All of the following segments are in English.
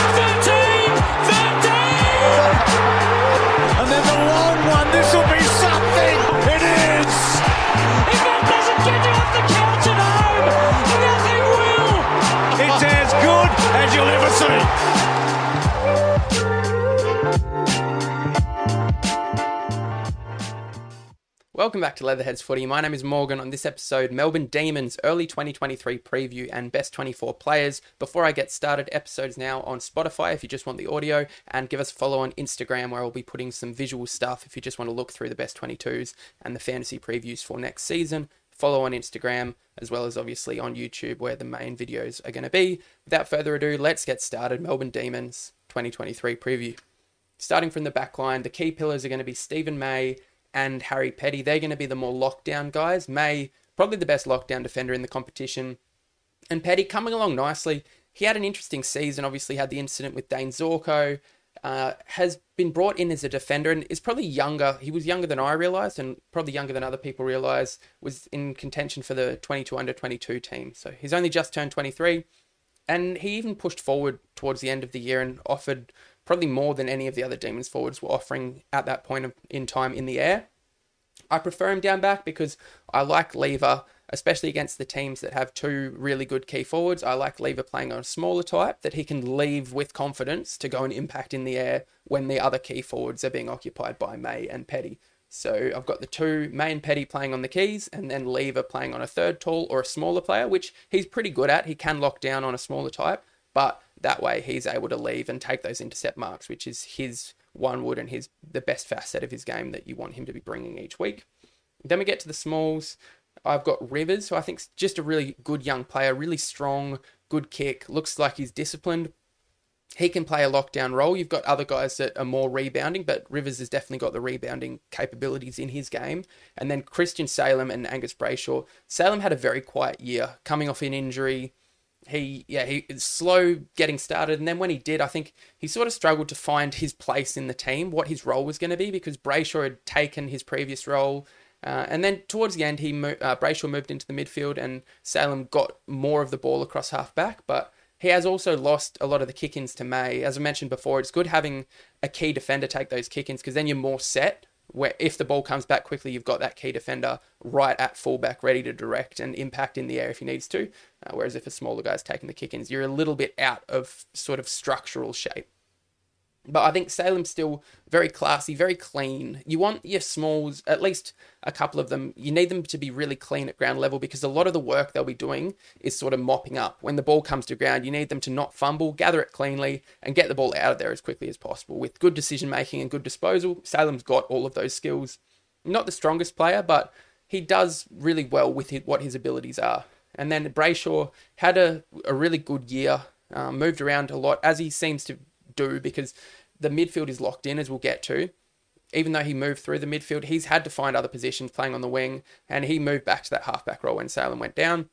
And Welcome back to Leatherheads Footy. My name is Morgan. On this episode, Melbourne Demons early 2023 preview and best 24 players. Before I get started, episodes now on Spotify if you just want the audio, and give us a follow on Instagram where I'll be putting some visual stuff if you just want to look through the best 22s and the fantasy previews for next season. Follow on Instagram as well as obviously on YouTube where the main videos are going to be. Without further ado, let's get started. Melbourne Demons 2023 preview. Starting from the back line, the key pillars are going to be Steven May and Harry Petty. They're going to be the more lockdown guys. May, probably the best lockdown defender in the competition. And Petty coming along nicely. He had an interesting season, obviously, had the incident with Dayne Zorko. Uh, has been brought in as a defender and is probably younger. He was younger than I realised and probably younger than other people realised. Was in contention for the 22 under 22 team. So he's only just turned 23. And he even pushed forward towards the end of the year and offered probably more than any of the other Demons forwards were offering at that point in time in the air. I prefer him down back because I like Lever, especially against the teams that have two really good key forwards. I like Lever playing on a smaller type that he can leave with confidence to go and impact in the air when the other key forwards are being occupied by May and Petty. So I've got the two May and Petty playing on the keys, and then Lever playing on a third tall or a smaller player, which he's pretty good at. He can lock down on a smaller type, but that way he's able to leave and take those intercept marks, which is his one wood and his the best facet of his game that you want him to be bringing each week. Then we get to the smalls. I've got Rivers, who I think's just a really good young player, really strong, good kick. Looks like he's disciplined. He can play a lockdown role. You've got other guys that are more rebounding, but Rivers has definitely got the rebounding capabilities in his game. And then Christian Salem and Angus Brayshaw. Salem had a very quiet year, coming off an injury he yeah he slow getting started. And then when he did i think he sort of struggled to find his place in the team what his role was going to be because brayshaw had taken his previous role. Uh, and then towards the end he mo- uh, brayshaw moved into the midfield and salem got more of the ball across half back. But he has also lost a lot of the kick-ins to may. As i mentioned before it's good having a key defender take those kick-ins because then you're more set where if the ball comes back quickly, you've got that key defender right at fullback, ready to direct and impact in the air if he needs to. Uh, whereas if a smaller guy's taking the kick ins, you're a little bit out of sort of structural shape. But I think Salem's still very classy, very clean. You want your smalls, at least a couple of them, you need them to be really clean at ground level because a lot of the work they'll be doing is sort of mopping up. When the ball comes to ground, you need them to not fumble, gather it cleanly, and get the ball out of there as quickly as possible. With good decision making and good disposal, Salem's got all of those skills. Not the strongest player, but he does really well with what his abilities are. And then Brayshaw had a, a really good year, um, moved around a lot, as he seems to do because the midfield is locked in, as we'll get to. Even though he moved through the midfield, he's had to find other positions playing on the wing, and he moved back to that halfback role when Salem went down.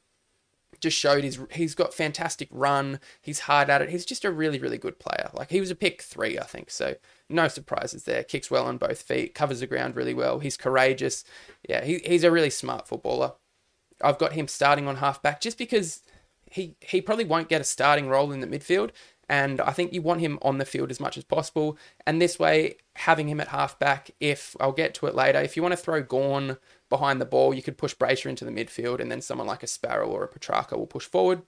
Just showed his he's got fantastic run. He's hard at it. He's just a really really good player. Like he was a pick three, I think. So no surprises there. Kicks well on both feet, covers the ground really well. He's courageous. Yeah, he, he's a really smart footballer. I've got him starting on halfback just because he he probably won't get a starting role in the midfield, and I think you want him on the field as much as possible. And this way, having him at halfback, if I'll get to it later, if you want to throw Gawn behind the ball, you could push Brayshaw into the midfield, and then someone like a Sparrow or a Petracca will push forward.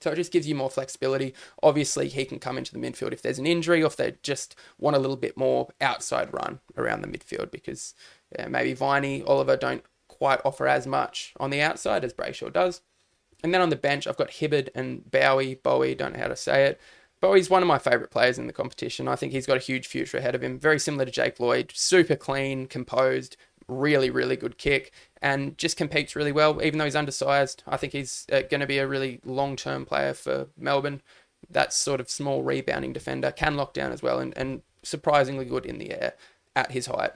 So it just gives you more flexibility. Obviously, he can come into the midfield if there's an injury or if they just want a little bit more outside run around the midfield because yeah, maybe Viney, Oliver don't quite offer as much on the outside as Brayshaw does. And then on the bench, I've got Hibberd and Bowey. Bowey, don't know how to say it. Bowey's one of my favourite players in the competition. I think he's got a huge future ahead of him. Very similar to Jake Lloyd, super clean, composed, really, really good kick, and just competes really well. Even though he's undersized, I think he's uh, going to be a really long term player for Melbourne. That sort of small rebounding defender can lock down as well, and, and surprisingly good in the air at his height.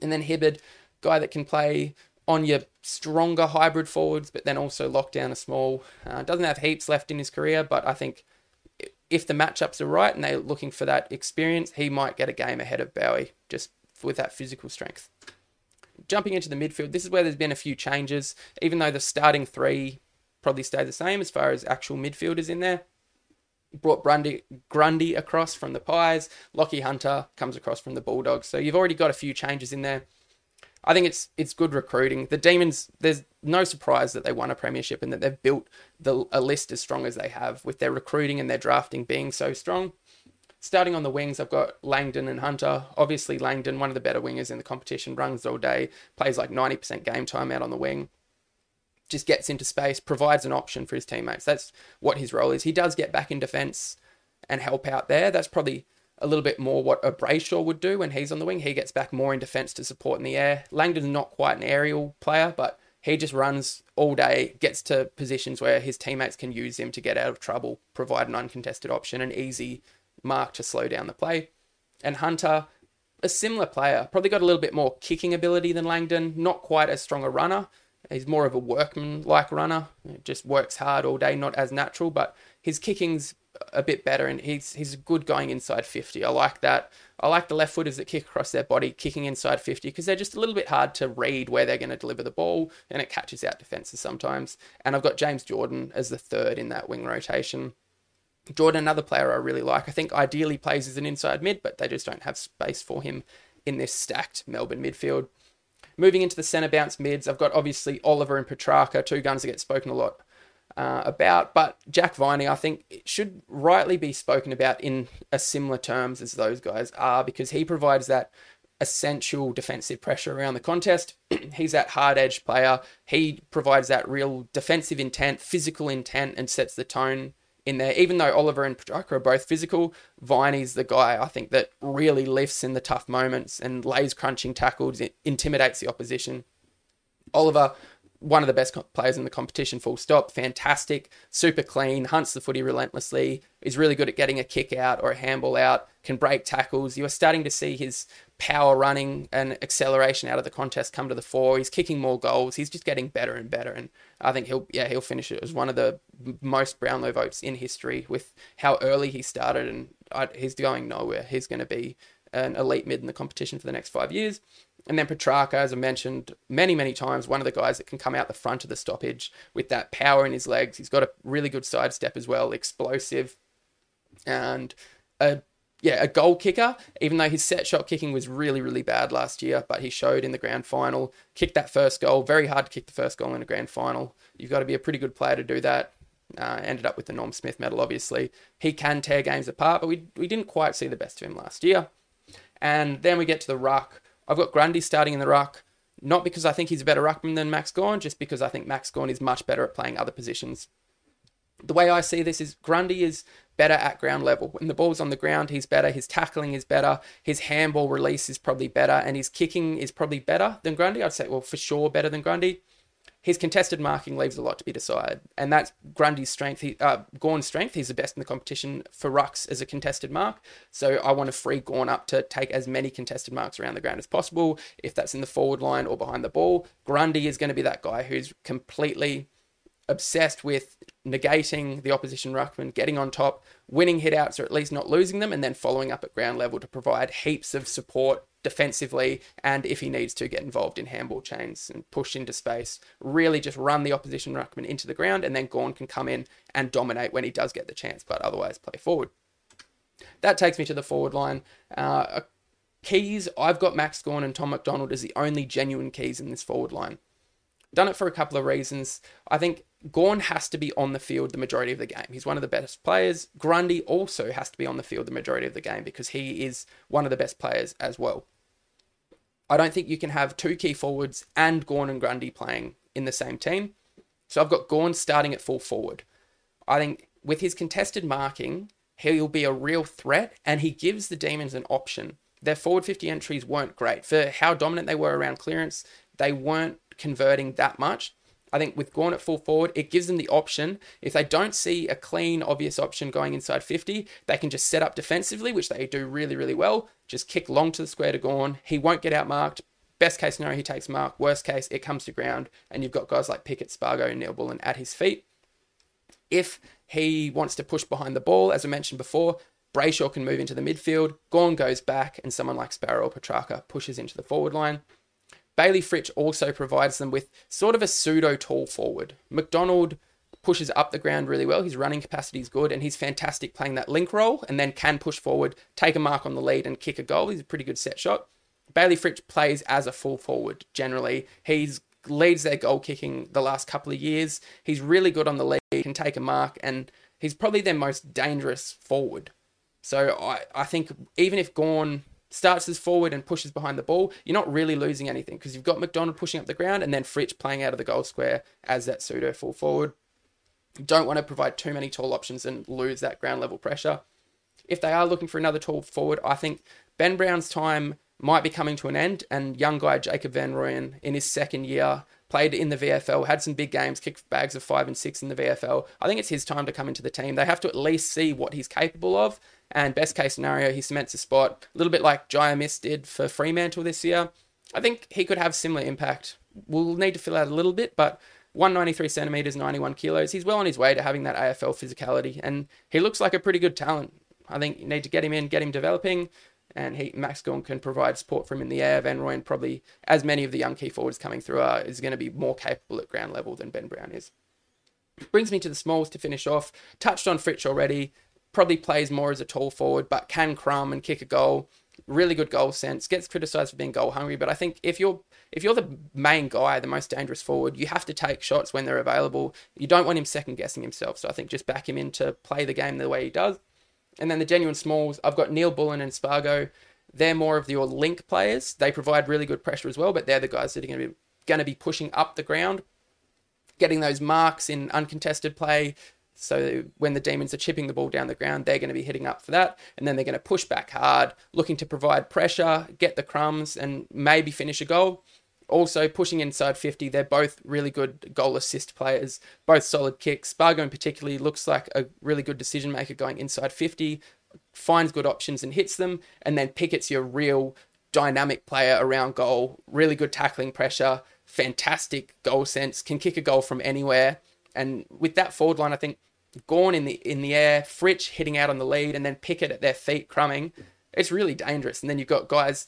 And then Hibberd, guy that can play on your stronger hybrid forwards, but then also lock down a small. Uh, doesn't have heaps left in his career, but I think if the matchups are right and they're looking for that experience, he might get a game ahead of Bowey just with that physical strength. Jumping into the midfield, this is where there's been a few changes, even though the starting three probably stay the same as far as actual midfielders in there. brought Grundy, Grundy across from the Pies. Lachie Hunter comes across from the Bulldogs. So you've already got a few changes in there. I think it's it's good recruiting. The Demons, there's no surprise that they won a premiership and that they've built the a list as strong as they have with their recruiting and their drafting being so strong. Starting on the wings, I've got Langdon and Hunter. Obviously, Langdon, one of the better wingers in the competition, runs all day, plays like 90% game time out on the wing just gets into space, provides an option for his teammates. That's what his role is. He does get back in defence and help out there. That's probably a little bit more what a Brayshaw would do when he's on the wing. He gets back more in defence to support in the air. Langdon's not quite an aerial player, but he just runs all day, gets to positions where his teammates can use him to get out of trouble, provide an uncontested option, an easy mark to slow down the play. And Hunter, a similar player, probably got a little bit more kicking ability than Langdon, not quite as strong a runner, He's more of a workman like runner. Just works hard all day, not as natural, but his kicking's a bit better and he's he's good going inside 50. I like that. I like the left footers that kick across their body kicking inside 50 because they're just a little bit hard to read where they're going to deliver the ball and it catches out defenses sometimes. And I've got James Jordon as the third in that wing rotation. Jordon, another player I really like. I think ideally plays as an inside mid, but they just don't have space for him in this stacked Melbourne midfield. Moving into the centre bounce mids, I've got obviously Oliver and Petracca, two guns that get spoken a lot uh, about. But Jack Viney, I think, should rightly be spoken about in a similar terms as those guys are because he provides that essential defensive pressure around the contest. He's that hard edge player. He provides that real defensive intent, physical intent, and sets the tone in there. Even though Oliver and Petracca are both physical, Viney's the guy I think that really lifts in the tough moments and lays crunching tackles, intimidates the opposition. Oliver, one of the best players in the competition, full stop. Fantastic, super clean, hunts the footy relentlessly, is really good at getting a kick out or a handball out, can break tackles. You are starting to see his power running and acceleration out of the contest come to the fore. He's kicking more goals. He's just getting better and better. And I think he'll yeah he'll finish it as one of the most Brownlow votes in history with how early he started. And I, he's going nowhere. He's going to be an elite mid in the competition for the next five years. And then Petracca, as I mentioned many, many times, one of the guys that can come out the front of the stoppage with that power in his legs. He's got a really good sidestep as well, explosive, and a yeah, a goal kicker, even though his set shot kicking was really, really bad last year, but he showed in the grand final, kicked that first goal. Very hard to kick the first goal in a grand final. You've got to be a pretty good player to do that. Uh, ended up with the Norm Smith medal, obviously. He can tear games apart, but we, we didn't quite see the best of him last year. And then we get to the ruck. I've got Grundy starting in the ruck, not because I think he's a better ruckman than Max Gawn, just because I think Max Gawn is much better at playing other positions. The way I see this is Grundy is better at ground level. When the ball's on the ground, he's better. His tackling is better. His handball release is probably better. And his kicking is probably better than Grundy. I'd say, well, for sure, better than Grundy. His contested marking leaves a lot to be desired. And that's Grundy's strength. He, uh, Gawn's strength. He's the best in the competition for rucks as a contested mark. So I want to free Gawn up to take as many contested marks around the ground as possible. If that's in the forward line or behind the ball, Grundy is going to be that guy who's completely obsessed with negating the opposition ruckman, getting on top, winning hitouts or at least not losing them, and then following up at ground level to provide heaps of support defensively and if he needs to get involved in handball chains and push into space really just run the opposition ruckman into the ground and then Gawn can come in and dominate when he does get the chance but otherwise play forward that takes me to the forward line uh, keys I've got Max Gawn and Tom McDonald as the only genuine keys in this forward line done it for a couple of reasons I think Gawn has to be on the field the majority of the game. He's one of the best players. Grundy also has to be on the field the majority of the game because he is one of the best players as well. I don't think you can have two key forwards and Gawn and Grundy playing in the same team. So I've got Gawn starting at full forward. I think with his contested marking, he'll be a real threat and he gives the Demons an option. Their forward 50 entries weren't great. For how dominant they were around clearance, they weren't converting that much. I think with Gawn at full forward, it gives them the option. If they don't see a clean, obvious option going inside 50, they can just set up defensively, which they do really, really well. Just kick long to the square to Gawn. He won't get outmarked. Best case scenario, he takes mark. Worst case, it comes to ground, and you've got guys like Pickett, Spargo, and Neal-Bullen at his feet. If he wants to push behind the ball, as I mentioned before, Brayshaw can move into the midfield. Gawn goes back, and someone like Sparrow or Petracca pushes into the forward line. Bayley Fritsch also provides them with sort of a pseudo tall forward. McDonald pushes up the ground really well. His running capacity is good, and he's fantastic playing that link role and then can push forward, take a mark on the lead, and kick a goal. He's a pretty good set shot. Bayley Fritsch plays as a full forward generally. He's leads their goal kicking the last couple of years. He's really good on the lead, can take a mark, and he's probably their most dangerous forward. So I, I think even if Gawn starts as forward and pushes behind the ball, you're not really losing anything because you've got McDonald pushing up the ground and then Fritsch playing out of the goal square as that pseudo full forward. You don't want to provide too many tall options and lose that ground level pressure. If they are looking for another tall forward, I think Ben Brown's time might be coming to an end, and young guy Jacob Van Rooyen in his second year played in the VFL, had some big games, kicked bags of five and six in the VFL. I think it's his time to come into the team. They have to at least see what he's capable of, and best case scenario, he cements a spot, a little bit like Jye Amiss did for Fremantle this year. I think he could have similar impact. We'll need to fill out a little bit, but 193 centimeters, 91 kilos. He's well on his way to having that AFL physicality, and he looks like a pretty good talent. I think you need to get him in, get him developing, and he Max Gawn can provide support for him in the air. Van Rooyen probably, as many of the young key forwards coming through are, is going to be more capable at ground level than Ben Brown is. Brings me to the smalls to finish off. Touched on Fritsch already. Probably plays more as a tall forward, but can crumb and kick a goal. Really good goal sense. Gets criticised for being goal hungry, but I think if you're if you're the main guy, the most dangerous forward, you have to take shots when they're available. You don't want him second guessing himself. So I think just back him in to play the game the way he does. And then the genuine smalls, I've got Neal-Bullen and Spargo. They're more of your link players. They provide really good pressure as well, but they're the guys that are going to be going to be pushing up the ground, getting those marks in uncontested play. So when the demons are chipping the ball down the ground, they're going to be hitting up for that, and then they're going to push back hard, looking to provide pressure, get the crumbs, and maybe finish a goal. Also, pushing inside 50, they're both really good goal assist players, both solid kicks. Spargo, in particularly, looks like a really good decision maker going inside 50, finds good options and hits them. And then Pickett's your real dynamic player around goal, really good tackling pressure, fantastic goal sense, can kick a goal from anywhere. And with that forward line, I think Gawn in the in the air, Fritsch hitting out on the lead, and then Pickett at their feet crumbing. It's really dangerous. And then you've got guys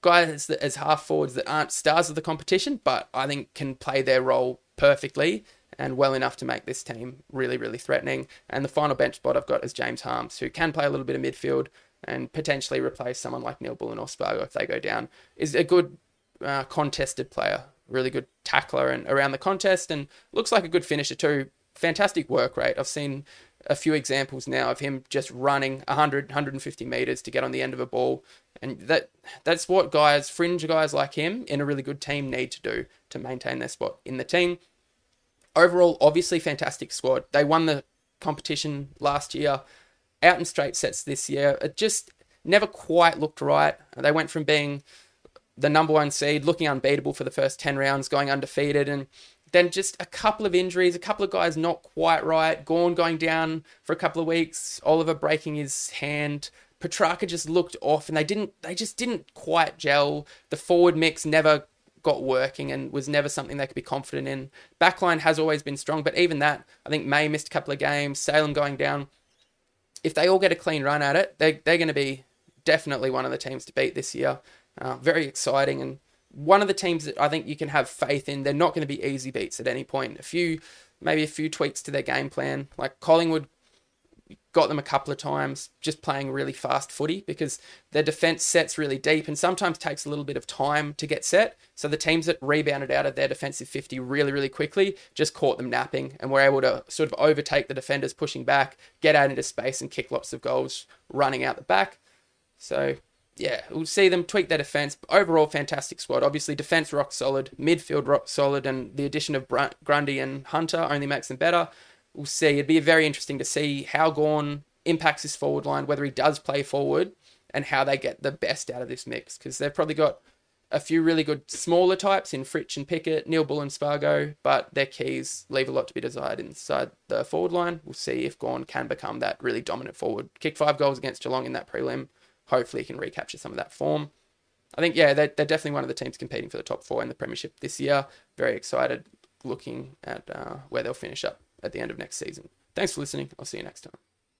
guys that as half forwards that aren't stars of the competition, but I think can play their role perfectly and well enough to make this team really, really threatening. And the final bench spot I've got is James Harmes, who can play a little bit of midfield and potentially replace someone like Neal-Bullen or Spargo if they go down. Is a good uh, contested player, really good tackler and around the contest, and looks like a good finisher too. Fantastic work rate. I've seen a few examples now of him just running 100, 150 meters to get on the end of a ball. And that that's what guys, fringe guys like him in a really good team need to do to maintain their spot in the team. Overall, obviously fantastic squad. They won the competition last year, out in straight sets this year. It just never quite looked right. They went from being the number one seed, looking unbeatable for the first 10 rounds, going undefeated, and then just a couple of injuries, a couple of guys not quite right. Gawn going down for a couple of weeks. Oliver breaking his hand. Petracca just looked off, and they didn't. They just didn't quite gel. The forward mix never got working and was never something they could be confident in. Backline has always been strong, but even that, I think May missed a couple of games. Salem going down. If they all get a clean run at it, they they're going to be definitely one of the teams to beat this year. Uh, very exciting and one of the teams that I think you can have faith in. They're not going to be easy beats at any point. A few, maybe a few tweaks to their game plan. Like Collingwood got them a couple of times just playing really fast footy because their defense sets really deep and sometimes takes a little bit of time to get set. So the teams that rebounded out of their defensive 50 really, really quickly just caught them napping and were able to sort of overtake the defenders pushing back, get out into space and kick lots of goals running out the back. So yeah, we'll see them tweak their defense. Overall, fantastic squad. Obviously, defense rock solid, midfield rock solid, and the addition of Grundy and Hunter only makes them better. We'll see. It'd be very interesting to see how Gawn impacts his forward line, whether he does play forward, and how they get the best out of this mix. Because they've probably got a few really good smaller types in Fritsch and Pickett, Neil Bull and Spargo, but their keys leave a lot to be desired inside the forward line. We'll see if Gawn can become that really dominant forward. Kick five goals against Geelong in that prelim hopefully he can recapture some of that form. I think, yeah, they're, they're definitely one of the teams competing for the top four in the Premiership this year. Very excited looking at uh, where they'll finish up at the end of next season. Thanks for listening. I'll see you next time.